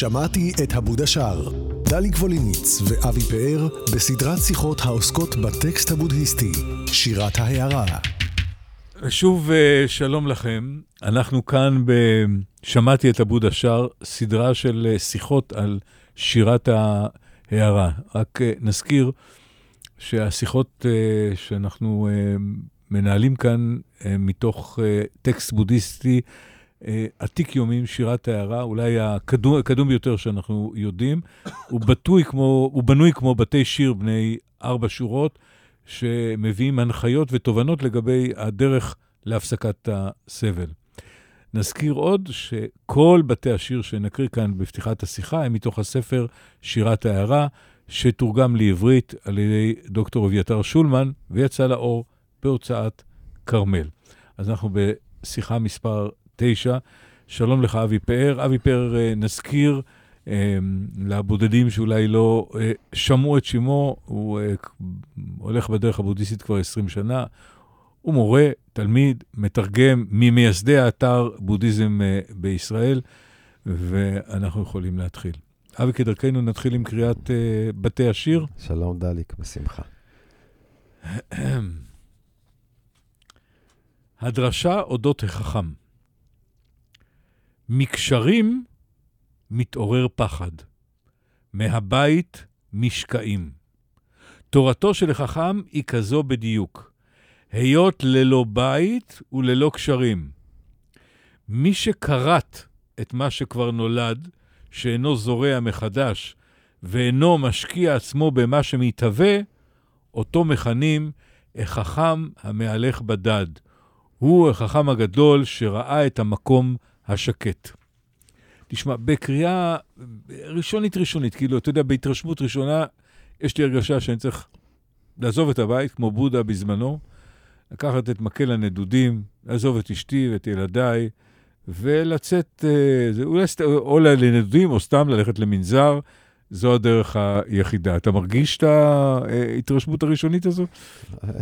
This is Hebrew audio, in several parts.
שמעתי את הבודה שר. דליק ווליניץ ואבי פאר בסדרת שיחות העוסקות בטקסט הבודהיסטי, שירת ההערה. שוב אה, שלום לכם, אנחנו כאן ב"שמעתי את הבודה שר", סדרה של אה, שיחות על שירת ההערה. רק אה, נזכיר שהשיחות שאנחנו מנהלים כאן מתוך טקסט בודהיסטי עתיק יומין, שירת ההערה, אולי הקדום, הקדום ביותר שאנחנו יודעים. הוא, בטוי כמו, הוא בנוי כמו בתי שיר בני ארבע שורות, שמביאים הנחיות ותובנות לגבי הדרך להפסקת הסבל. נזכיר עוד שכל בתי השיר שנקריא כאן בפתיחת השיחה הם מתוך הספר שירת ההערה, שתורגם לעברית על ידי דוקטור אביתר שולמן, ויצא לאור בהוצאת כרמל. אז אנחנו בשיחה מספר 9. שלום לך, אבי פאר. אבי פאר, אה, נזכיר אה, לבודדים שאולי לא אה, שמעו את שמו, הוא הולך בדרך הבודהיסטית כבר 20 שנה. הוא מורה, תלמיד, מתרגם ממייסדי האתר בודהיזם בישראל, ואנחנו יכולים להתחיל. אבי, כדרכנו נתחיל עם קריאת בתי השיר. שלום דליק, בשמחה. הדרשה אודות החכם. מקשרים מתעורר פחד, מהבית משקעים. תורתו של החכם היא כזו בדיוק, היות ללא בית וללא קשרים. מי שכרת את מה שכבר נולד, שאינו זורע מחדש, ואינו משקיע עצמו במה שמתהווה, אותו מכנים החכם המהלך בדד. הוא החכם הגדול שראה את המקום השקט. תשמע, בקריאה ראשונית ראשונית, כאילו, אתה יודע, בהתרשמות ראשונה, יש לי הרגשה שאני צריך לעזוב את הבית, כמו בודה בזמנו, לקחת את מקל הנדודים, לעזוב את אשתי ואת ילדיי, ולצאת, אה, אולי או לנדודים או סתם ללכת למנזר, זו הדרך היחידה. אתה מרגיש את ההתרשמות הראשונית הזו?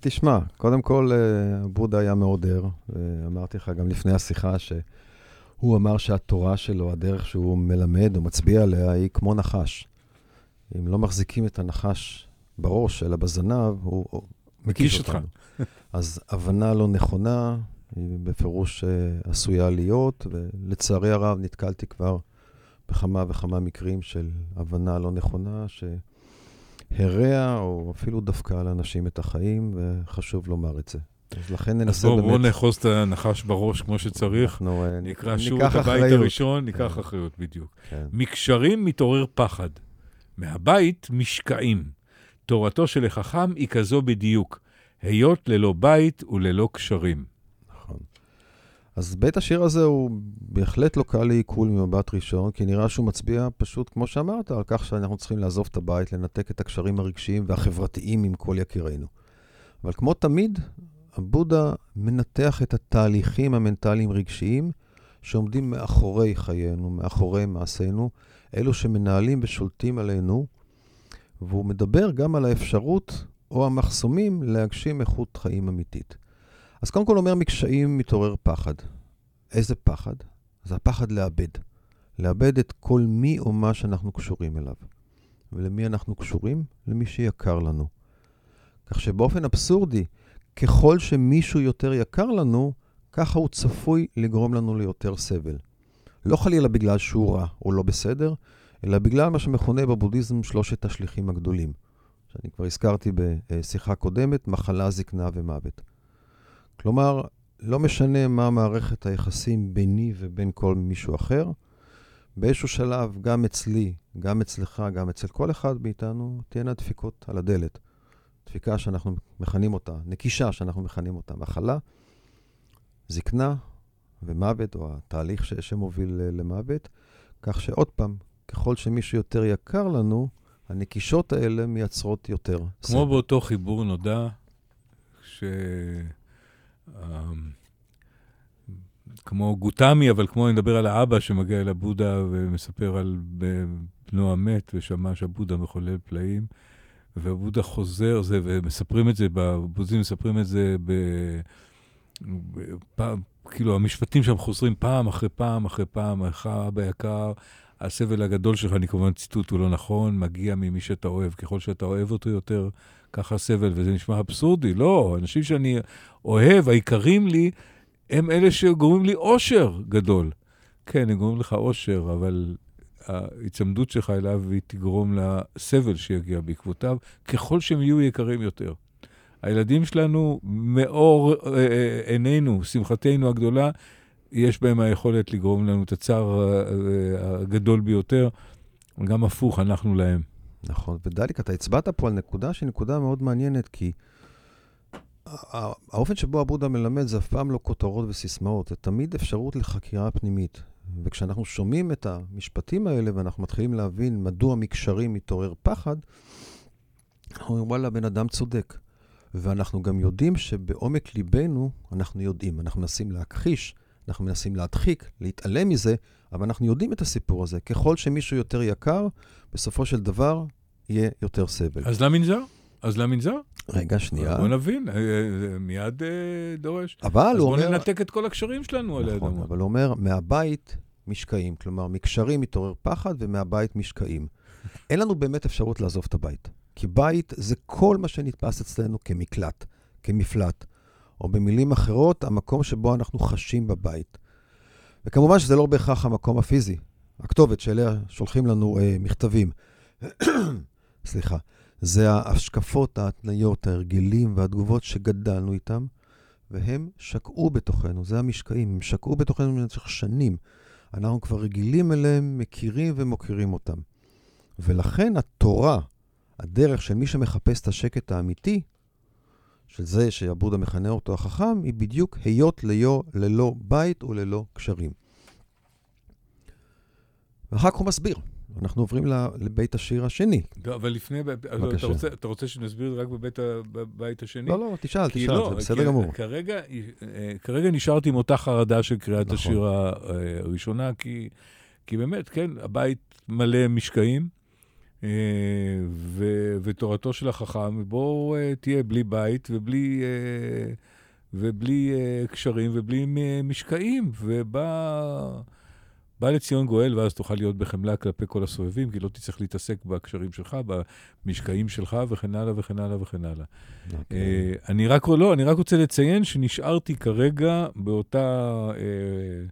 תשמע, קודם כל, אה, בודה היה מאוד ער, ואמרתי לך גם לפני השיחה ש... הוא אמר שהתורה שלו, הדרך שהוא מלמד או מצביע עליה, היא כמו נחש. אם לא מחזיקים את הנחש בראש, אלא בזנב, הוא מקיש אותנו. אז הבנה לא נכונה, היא בפירוש uh, עשויה להיות, ולצערי הרב נתקלתי כבר בכמה וכמה מקרים של הבנה לא נכונה, שהרע או אפילו דווקא על אנשים את החיים, וחשוב לומר את זה. אז לכן ננסה באמת... אז בואו נאחוז את הנחש בראש כמו שצריך. אנחנו אה, נקרא שוב את הבית אחריות. הראשון, ניקח כן. אחריות, בדיוק. כן. מקשרים מתעורר פחד, מהבית משקעים. תורתו של החכם היא כזו בדיוק, היות ללא בית וללא קשרים. נכון. אז בית השיר הזה הוא בהחלט לא קל לעיכול ממבט ראשון, כי נראה שהוא מצביע פשוט, כמו שאמרת, על כך שאנחנו צריכים לעזוב את הבית, לנתק את הקשרים הרגשיים והחברתיים עם כל יקירינו. אבל כמו תמיד, הבודה מנתח את התהליכים המנטליים-רגשיים שעומדים מאחורי חיינו, מאחורי מעשינו, אלו שמנהלים ושולטים עלינו, והוא מדבר גם על האפשרות או המחסומים להגשים איכות חיים אמיתית. אז קודם כל אומר, מקשיים מתעורר פחד. איזה פחד? זה הפחד לאבד. לאבד את כל מי או מה שאנחנו קשורים אליו. ולמי אנחנו קשורים? למי שיקר לנו. כך שבאופן אבסורדי, ככל שמישהו יותר יקר לנו, ככה הוא צפוי לגרום לנו ליותר סבל. לא חלילה בגלל שהוא רע או לא בסדר, אלא בגלל מה שמכונה בבודהיזם שלושת השליחים הגדולים, שאני כבר הזכרתי בשיחה קודמת, מחלה, זקנה ומוות. כלומר, לא משנה מה מערכת היחסים ביני ובין כל מישהו אחר, באיזשהו שלב, גם אצלי, גם אצלך, גם אצל כל אחד מאיתנו, תהיינה דפיקות על הדלת. דפיקה שאנחנו מכנים אותה, נקישה שאנחנו מכנים אותה, מחלה, זקנה ומוות, או התהליך ש- שמוביל למוות, כך שעוד פעם, ככל שמישהו יותר יקר לנו, הנקישות האלה מייצרות יותר. כמו סבל. באותו חיבור נודע, ש... כמו גותמי, אבל כמו אני מדבר על האבא שמגיע אל הבודה ומספר על בנו המת ושמע שהבודה מחולל פלאים. ובודה חוזר, זה, ומספרים את זה, בבוזים מספרים את זה ב... פעם, כאילו, המשפטים שם חוזרים פעם אחרי פעם אחרי פעם, איך האבא יקר, הסבל הגדול שלך, אני כמובן ציטוט הוא לא נכון, מגיע ממי שאתה אוהב. ככל שאתה אוהב אותו יותר, ככה הסבל, וזה נשמע אבסורדי. לא, אנשים שאני אוהב, היקרים לי, הם אלה שגורמים לי אושר גדול. כן, הם גורמים לך אושר, אבל ההיצמדות שלך אליו היא תגרום לסבל שיגיע בעקבותיו, ככל שהם יהיו יקרים יותר. הילדים שלנו, מאור אה, אה, עינינו, שמחתנו הגדולה, יש בהם היכולת לגרום לנו את הצער אה, הגדול ביותר, וגם הפוך, אנחנו להם. נכון, ודליק, אתה הצבעת פה על נקודה שהיא נקודה מאוד מעניינת, כי האופן שבו הבודה מלמד זה אף פעם לא כותרות וסיסמאות, זה תמיד אפשרות לחקירה פנימית. וכשאנחנו שומעים את המשפטים האלה ואנחנו מתחילים להבין מדוע מקשרים מתעורר פחד, אנחנו אומרים, וואלה, בן אדם צודק. ואנחנו גם יודעים שבעומק ליבנו אנחנו יודעים, אנחנו מנסים להכחיש, אנחנו מנסים להדחיק, להתעלם מזה, אבל אנחנו יודעים את הסיפור הזה. ככל שמישהו יותר יקר, בסופו של דבר יהיה יותר סבל. אז למנזר? אז למנזר? רגע, שנייה. בוא נבין, אה, אה, מיד אה, דורש. אבל הוא אומר... אז בוא ננתק את כל הקשרים שלנו על האדמה. נכון, אבל הוא אומר, מהבית משקעים. כלומר, מקשרים מתעורר פחד ומהבית משקעים. אין לנו באמת אפשרות לעזוב את הבית. כי בית זה כל מה שנתפס אצלנו כמקלט, כמפלט. או במילים אחרות, המקום שבו אנחנו חשים בבית. וכמובן שזה לא בהכרח המקום הפיזי, הכתובת שאליה שולחים לנו אה, מכתבים. סליחה. זה ההשקפות, ההתניות, ההרגלים והתגובות שגדלנו איתם, והם שקעו בתוכנו, זה המשקעים, הם שקעו בתוכנו במשך שנים. אנחנו כבר רגילים אליהם, מכירים ומוקירים אותם. ולכן התורה, הדרך של מי שמחפש את השקט האמיתי, של זה שעבודה מכנה אותו החכם, היא בדיוק היות ליו ללא בית וללא קשרים. ואחר כך הוא מסביר. אנחנו עוברים לבית השיר השני. לא, אבל לפני, אתה רוצה, אתה רוצה שנסביר רק בבית הבית השני? לא, לא, תשאל, תשאל, לא, זה בסדר גמור. כרגע, כרגע נשארתי עם אותה חרדה של קריאת נכון. השיר הראשונה, כי, כי באמת, כן, הבית מלא משקעים, אה, ו, ותורתו של החכם, בואו אה, תהיה בלי בית ובלי... אה, ובלי קשרים ובלי משקעים, ובא... בא לציון גואל, ואז תוכל להיות בחמלה כלפי כל הסובבים, כי לא תצטרך להתעסק בקשרים שלך, במשקעים שלך, וכן הלאה וכן הלאה וכן הלאה. Okay. אוקיי. אה, אני רק, לא, אני רק רוצה לציין שנשארתי כרגע באותה אה,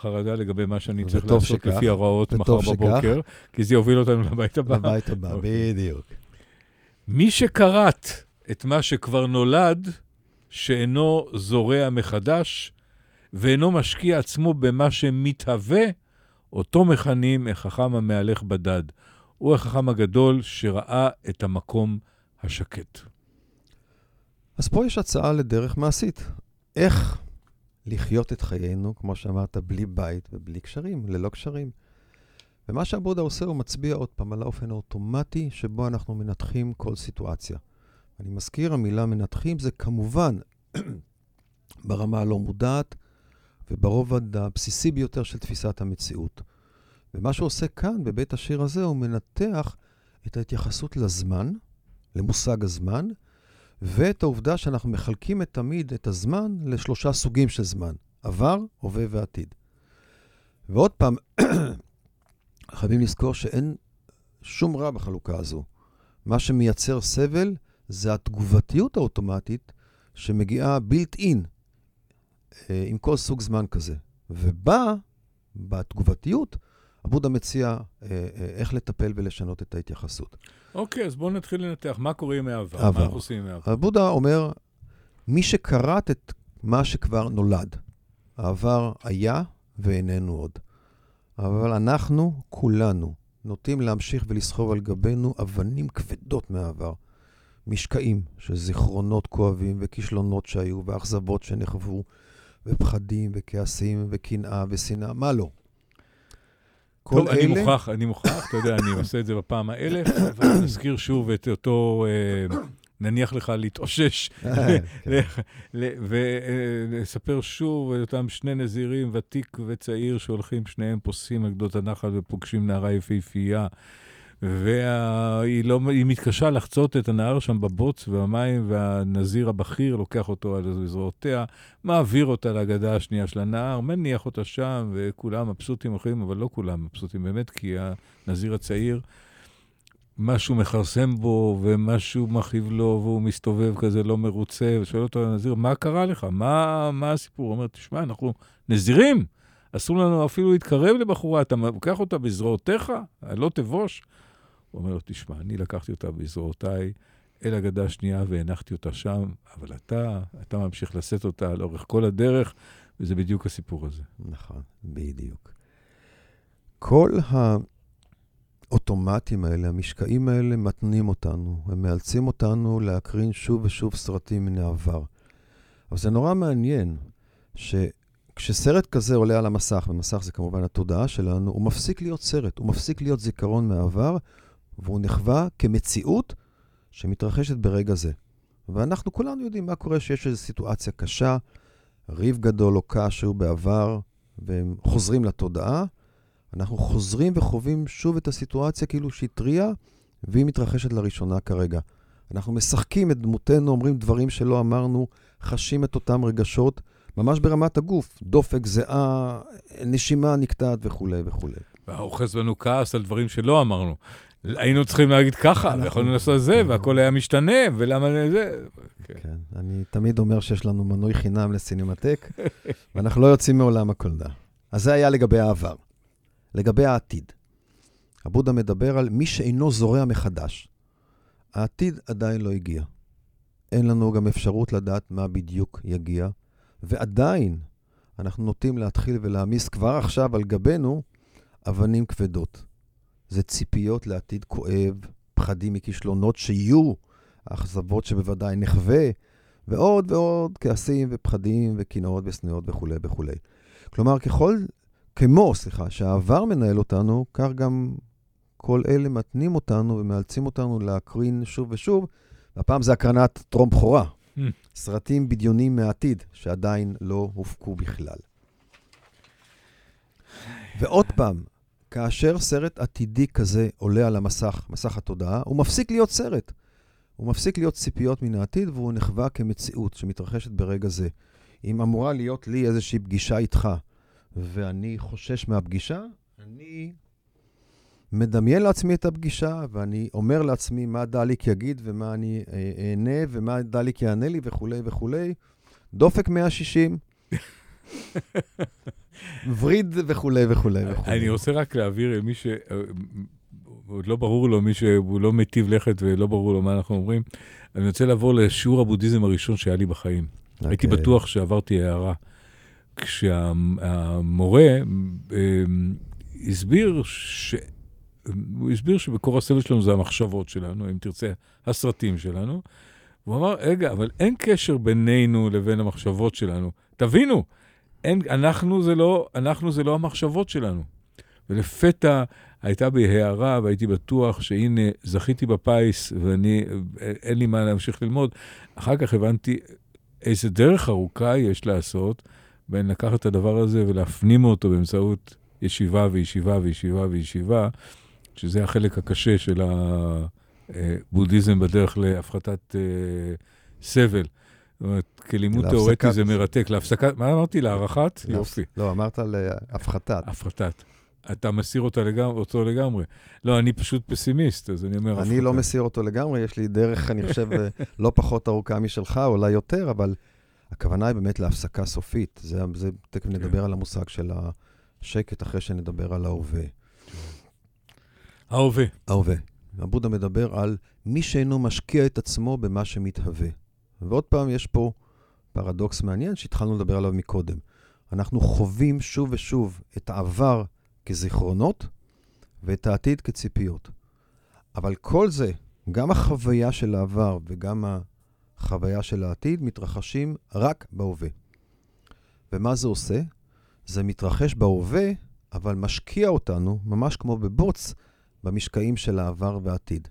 חרדה לגבי מה שאני צריך לעשות שכך, לפי ההוראות מחר בבוקר, כי זה יוביל אותנו לבית הבא. לבית הבא, okay. אוקיי. בדיוק. מי שכרת את מה שכבר נולד, שאינו זורע מחדש, ואינו משקיע עצמו במה שמתהווה, אותו מכנים החכם המהלך בדד. הוא החכם הגדול שראה את המקום השקט. אז פה יש הצעה לדרך מעשית. איך לחיות את חיינו, כמו שאמרת, בלי בית ובלי קשרים, ללא קשרים. ומה שהבודה עושה, הוא מצביע עוד פעם על האופן האוטומטי שבו אנחנו מנתחים כל סיטואציה. אני מזכיר, המילה מנתחים זה כמובן ברמה הלא מודעת, וברובד הבסיסי ביותר של תפיסת המציאות. ומה שהוא עושה כאן, בבית השיר הזה, הוא מנתח את ההתייחסות לזמן, למושג הזמן, ואת העובדה שאנחנו מחלקים את תמיד את הזמן לשלושה סוגים של זמן, עבר, הווה ועתיד. ועוד פעם, חייבים לזכור שאין שום רע בחלוקה הזו. מה שמייצר סבל זה התגובתיות האוטומטית שמגיעה in אה, עם כל סוג זמן כזה. ובה, בתגובתיות, הבודה מציע אה, אה, איך לטפל ולשנות את ההתייחסות. אוקיי, אז בואו נתחיל לנתח. מה קורה עם העבר? מה אנחנו עושים עם העבר? הבודה אומר, מי שכרת את מה שכבר נולד, העבר היה ואיננו עוד. אבל אנחנו, כולנו, נוטים להמשיך ולסחוב על גבינו אבנים כבדות מהעבר. משקעים של זיכרונות כואבים וכישלונות שהיו ואכזבות שנחוו ופחדים וכעסים וקנאה ושנאה, מה לא? כל טוב, אלה... אני מוכרח, אני מוכרח, אתה יודע, אני עושה את זה בפעם האלף, אבל נזכיר שוב את אותו, אה, נניח לך להתאושש, אה, כן. ולספר שוב את אותם שני נזירים, ותיק וצעיר, שהולכים שניהם פוסעים על גדות הנחל ופוגשים נערה יפהפייה. והיא לא, מתקשה לחצות את הנהר שם בבוץ והמים, והנזיר הבכיר לוקח אותו על זרועותיה, מעביר אותה לגדה השנייה של הנהר, מניח אותה שם, וכולם מבסוטים הולכים, אבל לא כולם מבסוטים באמת, כי הנזיר הצעיר, משהו מכרסם בו, ומשהו מכאיב לו, והוא מסתובב כזה לא מרוצה, ושואל אותו הנזיר, מה קרה לך? מה, מה הסיפור? הוא אומר, תשמע, אנחנו נזירים. אסור לנו אפילו להתקרב לבחורה, אתה לוקח אותה בזרועותיך, לא תבוש. הוא אומר לו, תשמע, אני לקחתי אותה בזרועותיי אל הגדה השנייה והנחתי אותה שם, אבל אתה, אתה ממשיך לשאת אותה לאורך כל הדרך, וזה בדיוק הסיפור הזה. נכון, בדיוק. כל האוטומטים האלה, המשקעים האלה, מתנים אותנו, הם מאלצים אותנו להקרין שוב ושוב סרטים מן העבר. אבל זה נורא מעניין, ש... כשסרט כזה עולה על המסך, ומסך זה כמובן התודעה שלנו, הוא מפסיק להיות סרט, הוא מפסיק להיות זיכרון מהעבר, והוא נחווה כמציאות שמתרחשת ברגע זה. ואנחנו כולנו יודעים מה קורה שיש איזו סיטואציה קשה, ריב גדול או קש שהוא בעבר, והם חוזרים לתודעה. אנחנו חוזרים וחווים שוב את הסיטואציה כאילו שהיא טריה, והיא מתרחשת לראשונה כרגע. אנחנו משחקים את דמותנו, אומרים דברים שלא אמרנו, חשים את אותם רגשות. ממש ברמת הגוף, דופק, זיעה, נשימה נקטעת וכולי וכולי. והאוחז בנו כעס על דברים שלא אמרנו. היינו צריכים להגיד ככה, ויכולנו לעשות זה, והכל היה משתנה, ולמה זה... כן. כן, אני תמיד אומר שיש לנו מנוי חינם לסינמטק, ואנחנו לא יוצאים מעולם הקולנוע. אז זה היה לגבי העבר. לגבי העתיד. הבודה מדבר על מי שאינו זורע מחדש. העתיד עדיין לא הגיע. אין לנו גם אפשרות לדעת מה בדיוק יגיע, ועדיין אנחנו נוטים להתחיל ולהעמיס כבר עכשיו על גבינו אבנים כבדות. זה ציפיות לעתיד כואב, פחדים מכישלונות שיהיו, אכזבות שבוודאי נחווה, ועוד ועוד כעסים ופחדים וקנאות ושנאות וכולי וכולי. כלומר, ככל, כמו, סליחה, שהעבר מנהל אותנו, כך גם כל אלה מתנים אותנו ומאלצים אותנו להקרין שוב ושוב, והפעם זה הקרנת טרום בכורה, Mm. סרטים בדיונים מהעתיד, שעדיין לא הופקו בכלל. ועוד פעם, כאשר סרט עתידי כזה עולה על המסך, מסך התודעה, הוא מפסיק להיות סרט. הוא מפסיק להיות ציפיות מן העתיד, והוא נחווה כמציאות שמתרחשת ברגע זה. אם אמורה להיות לי איזושהי פגישה איתך, ואני חושש מהפגישה, אני מדמיין לעצמי את הפגישה, ואני אומר לעצמי מה דליק יגיד ומה אני אה, אענה ומה דליק יענה לי וכולי וכולי. דופק 160. וריד וכולי וכולי וכולי. אני רוצה רק להעביר למי ש... עוד לא ברור לו, מי שהוא לא מיטיב לכת ולא ברור לו מה אנחנו אומרים. אני רוצה לעבור לשיעור הבודהיזם הראשון שהיה לי בחיים. Okay. הייתי אוקיי. בטוח שעברתי הערה. כשהמורה אה, הסביר ש... הוא הסביר שבקור הסבל שלנו זה המחשבות שלנו, אם תרצה, הסרטים שלנו. הוא אמר, רגע, אבל אין קשר בינינו לבין המחשבות שלנו. תבינו, אין, אנחנו, זה לא, אנחנו זה לא המחשבות שלנו. ולפתע הייתה בי הערה, והייתי בטוח שהנה, זכיתי בפיס, ואני, אין לי מה להמשיך ללמוד. אחר כך הבנתי איזה דרך ארוכה יש לעשות בין לקחת את הדבר הזה ולהפנים אותו באמצעות ישיבה וישיבה וישיבה וישיבה. שזה החלק הקשה של הבודהיזם בדרך להפחתת אה, סבל. זאת אומרת, כלימוד תיאורטי זה מרתק. להפסקת, מה אמרתי? להערכת? יופי. לא, אמרת להפחתת. הפחתת. אתה מסיר אותה לגמרי, אותו לגמרי. לא, אני פשוט פסימיסט, אז אני אומר. אני לא מסיר אותו לגמרי, יש לי דרך, אני חושב, לא פחות ארוכה משלך, אולי יותר, אבל הכוונה היא באמת להפסקה סופית. זה, זה תכף נדבר כן. על המושג של השקט אחרי שנדבר על ההווה. ההווה. ההווה. הבודה מדבר על מי שאינו משקיע את עצמו במה שמתהווה. ועוד פעם, יש פה פרדוקס מעניין שהתחלנו לדבר עליו מקודם. אנחנו חווים שוב ושוב את העבר כזיכרונות ואת העתיד כציפיות. אבל כל זה, גם החוויה של העבר וגם החוויה של העתיד, מתרחשים רק בהווה. ומה זה עושה? זה מתרחש בהווה, אבל משקיע אותנו, ממש כמו בבוץ, במשקעים של העבר והעתיד.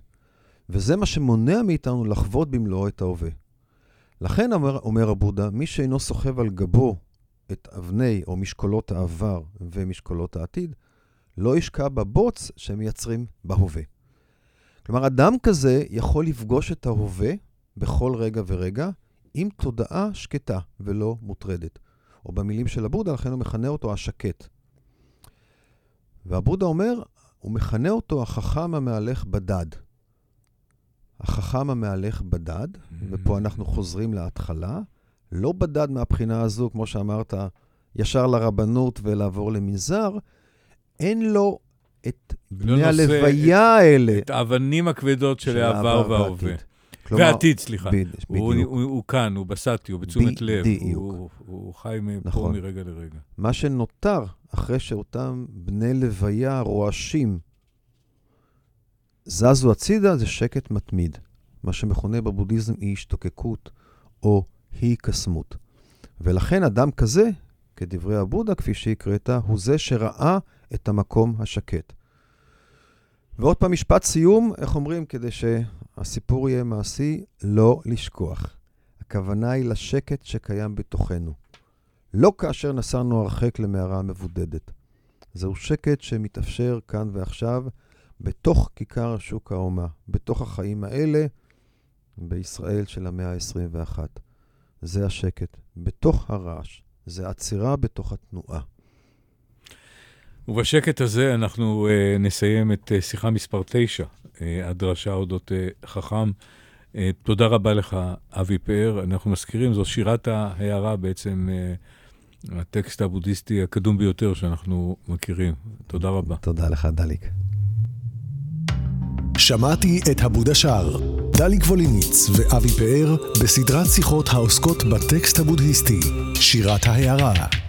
וזה מה שמונע מאיתנו לחוות במלואו את ההווה. לכן אומר, אומר הבודה, מי שאינו סוחב על גבו את אבני או משקולות העבר ומשקולות העתיד, לא ישקע בבוץ שמייצרים בהווה. כלומר, אדם כזה יכול לפגוש את ההווה בכל רגע ורגע עם תודעה שקטה ולא מוטרדת. או במילים של הבודה, לכן הוא מכנה אותו השקט. והבודה אומר, הוא מכנה אותו החכם המהלך בדד. החכם המהלך בדד, mm-hmm. ופה אנחנו חוזרים להתחלה, לא בדד מהבחינה הזו, כמו שאמרת, ישר לרבנות ולעבור למנזר, אין לו את לא בני לא הלוויה האלה. את האבנים הכבדות של העבר וההווה. והעתיד, סליחה. ב- הוא, הוא, הוא, הוא כאן, הוא בסטי, הוא בתשומת לב. בדיוק. הוא, הוא חי מפה נכון. מרגע לרגע. מה שנותר אחרי שאותם בני לוויה רועשים זזו הצידה זה שקט מתמיד. מה שמכונה בבודהיזם אי השתוקקות או אי קסמות. ולכן אדם כזה, כדברי הבודה, כפי שהקראת, הוא זה שראה את המקום השקט. ועוד פעם משפט סיום, איך אומרים, כדי שהסיפור יהיה מעשי, לא לשכוח. הכוונה היא לשקט שקיים בתוכנו. לא כאשר נסענו הרחק למערה המבודדת. זהו שקט שמתאפשר כאן ועכשיו, בתוך כיכר שוק האומה, בתוך החיים האלה, בישראל של המאה ה-21. זה השקט. בתוך הרעש. זה עצירה בתוך התנועה. ובשקט הזה אנחנו uh, נסיים את uh, שיחה מספר 9, uh, הדרשה אודות uh, חכם. Uh, תודה רבה לך, אבי פאר. אנחנו מזכירים, זו שירת ההערה בעצם, uh, הטקסט הבודהיסטי הקדום ביותר שאנחנו מכירים. תודה רבה. תודה לך, דליק. שמעתי את הבודה שר, דליק ווליניץ ואבי פאר בסדרת שיחות העוסקות בטקסט הבודהיסטי, שירת ההערה.